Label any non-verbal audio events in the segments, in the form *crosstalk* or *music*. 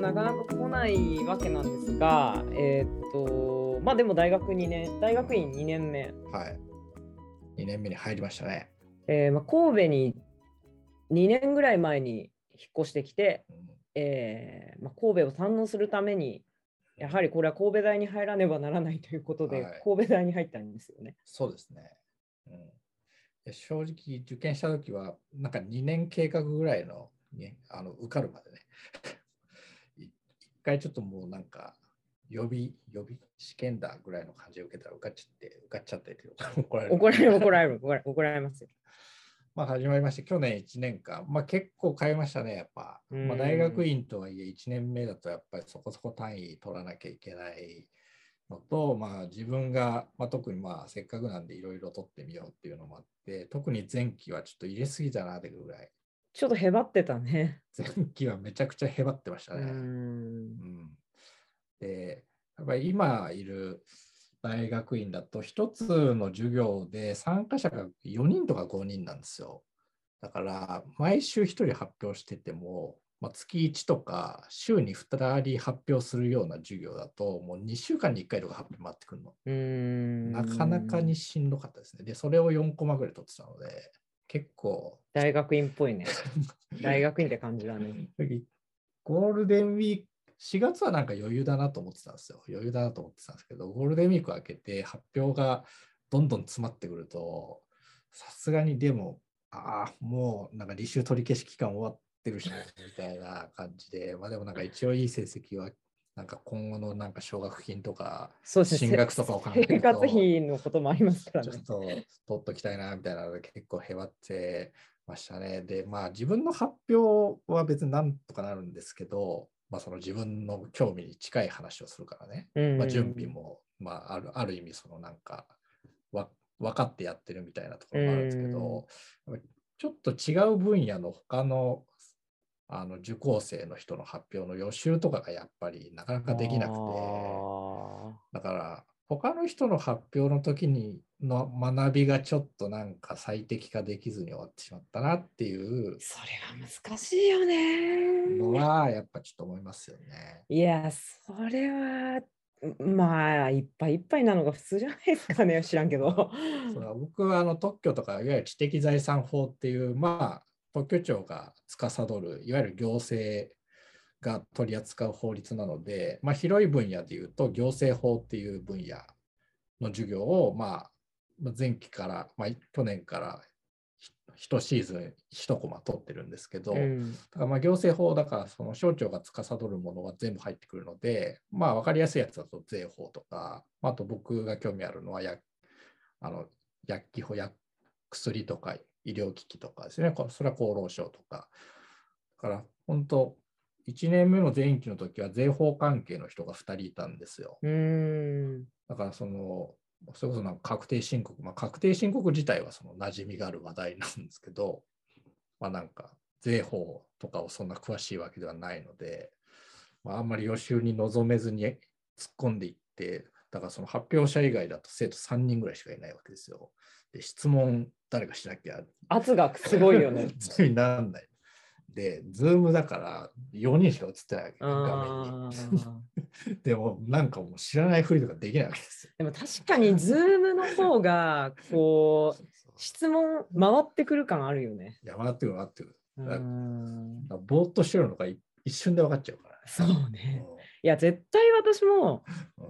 がなかなか来ないわけなんですが、えーっと、まあでも大学2年、大学院2年目、はい。2年目に入りましたね。えーまあ、神戸に2年ぐらい前に引っ越してきて、うんえーまあ、神戸を堪能するために、やはりこれは神戸大に入らねばならないということで、はい神戸大に入ったんですよね。そうですね。うん、で正直、受験した時は、なんか2年計画ぐらいの,、ね、あの受かるまでね、回ちょっともうなんか、予備、予備試験だぐらいの感じで受けたら受かっちゃって、受かっちゃって *laughs* 怒られる。怒られる、怒られる、怒られますよ。*laughs* まあ始まりまして、去年1年間、まあ結構変えましたね、やっぱ。うんまあ、大学院とはいえ、1年目だとやっぱりそこそこ単位取らなきゃいけないのと、まあ自分が、まあ、特にまあせっかくなんでいろいろ取ってみようっていうのもあって、特に前期はちょっと入れすぎたなってぐらい。ちょっとへばってたね。前期はめちゃくちゃへばってましたうね。んうんで、やっぱり今いる大学院だと、一つの授業で参加者が4人とか5人なんですよ。だから、毎週1人発表してても、まあ、月1とか週に2人発表するような授業だと、もう2週間に1回とか発表回ってくるの。うんなかなかにしんどかったですね。で、それを4コマぐらい取ってたので、結構、大学院っぽいね。*laughs* 大学院って感じだね。ゴールデンウィーク、4月はなんか余裕だなと思ってたんですよ。余裕だなと思ってたんですけど、ゴールデンウィーク明けて発表がどんどん詰まってくると、さすがにでも、ああ、もうなんか履修取り消し期間終わってるし、みたいな感じで、*laughs* まあでもなんか一応いい成績は、なんか今後のなんか奨学金とか、そうですね。進学とかを考えると生活費のこともありますからねちょっ。と取っときたいなみたいなので結構へばってましたね。で、まあ自分の発表は別になんとかなるんですけど、まあその自分の興味に近い話をするからね。うんまあ準備も、まああるある意味そのなんかわ分かってやってるみたいなところもあるんですけど、ちょっと違う分野の他のあの受講生の人の発表の予習とかがやっぱりなかなかできなくて。あだから他の人の発表の時にの学びがちょっとなんか最適化できずに終わってしまったなっていうーそれは難しいよね。のはやっぱちょっと思いますよね。いや、それは、まあ、いっぱいいっぱいなのが普通じゃないですかね。知らんけど。そ僕はあの特許とかいわゆる知的財産法っていうまあ特許庁が司るいわゆる行政が取り扱う法律なので、まあ、広い分野でいうと行政法っていう分野の授業を、まあ、まあ前期から、まあ、去年からひ一シーズン一コマ取ってるんですけど、うんだからまあ行政法だからその省庁が司るものが全部入ってくるので、まあ分かりやすいやつだと税法とか、あと僕が興味あるのは薬あの薬機法、薬薬とか医療機器とかですね、こそれは厚労省とか。だから本当、1年目の前期の時は税法関係の人が2人いたんですよ。だからその、それこそなんか確定申告、まあ、確定申告自体はその馴染みがある話題なんですけど、まあなんか税法とかをそんな詳しいわけではないので、まあ、あんまり予習に臨めずに突っ込んでいって、だからその発表者以外だと生徒3人ぐらいしかいないわけですよ。で、質問誰かしなきゃ圧がすごいよね。*laughs* にならない。で、 Zoom だから4人しか映ってないわけ、画面に。*laughs* でもなんかもう知らないふりとかできないわけですよ。でも確かに、 Zoom の方が、こう、質問回ってくる感あるよね。いや、回ってくる回ってくる。ぼーっとしてるのがい一瞬で分かっちゃうからね。そうね。いや、絶対私も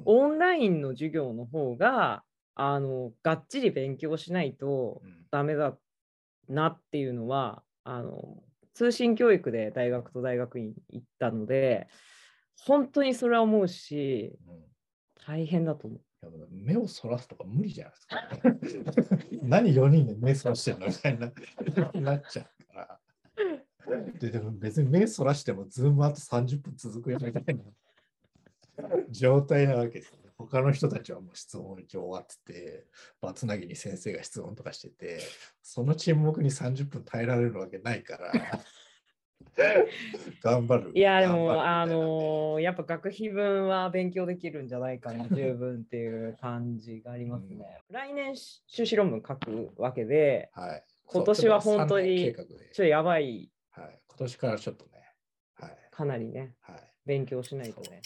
オンラインの授業の方が、あの、がっちり勉強しないとうんダメだなっていうのは、あの、通信教育で大学と大学院行ったので、本当にそれは思うし、うん大変だと思う。目をそらすとか無理じゃないですか。*laughs* 何4人で目そらしてんのみたいな *laughs* なっちゃうから。ででも別に目そらしてもズームあと30分続くよみたいな状態なわけです、他の人たちはもう質問一応終わってて、バツナギに先生が質問とかしてて、その沈黙に30分耐えられるわけないから、*laughs* 頑張る。いや、でも、あのやっぱ学費分は勉強できるんじゃないかな、*laughs* 十分っていう感じがありますね。来年、修士論文書くわけで、はい、今年は本当にちょっとやばい、はい、今年からちょっとね、はい、かなりね。はい。勉強しないとね。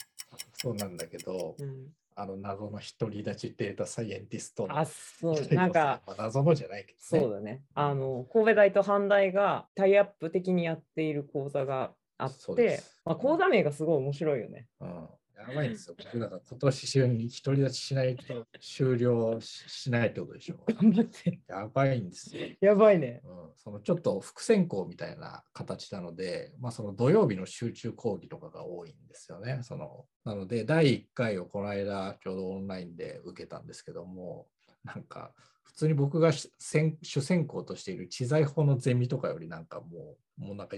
そうなんだけど、うん、あの謎の独り立ちデータサイエンティストのあ、そう、なんか、まあ謎のじゃないけど、ね、そうだね。あの、神戸大と阪大がタイアップ的にやっている講座があってまあ、講座名がすごい面白いよね。うん。やばいんですよ。僕だから今年中に独り立ちしないと終了ししないってことでしょ。頑張って。やばいんですよ。やばいね。うん、そのちょっと副専攻みたいな形なので、まあ、その土曜日の集中講義とかが多いんですよね。そのなので、第1回をこの間、ちょうどオンラインで受けたんですけども、なんか、普通に僕が主専主専攻としている知財法のゼミとかより、なんかもう、もうなんか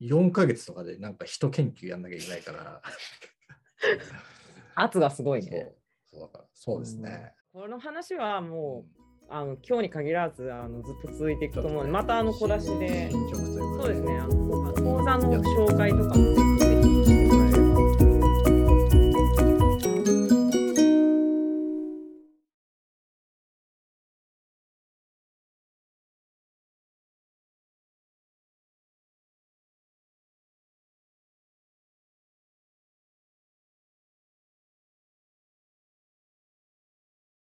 4ヶ月とかでなんか人研究やんなきゃいけないから、圧がすごいそう。ね。そうだからそうですね。この話はもうん。う、あの今日に限らずあのずっと続いていくと思う。ので、またあの小出しで、そうですね、あの講座の紹介とかもぜ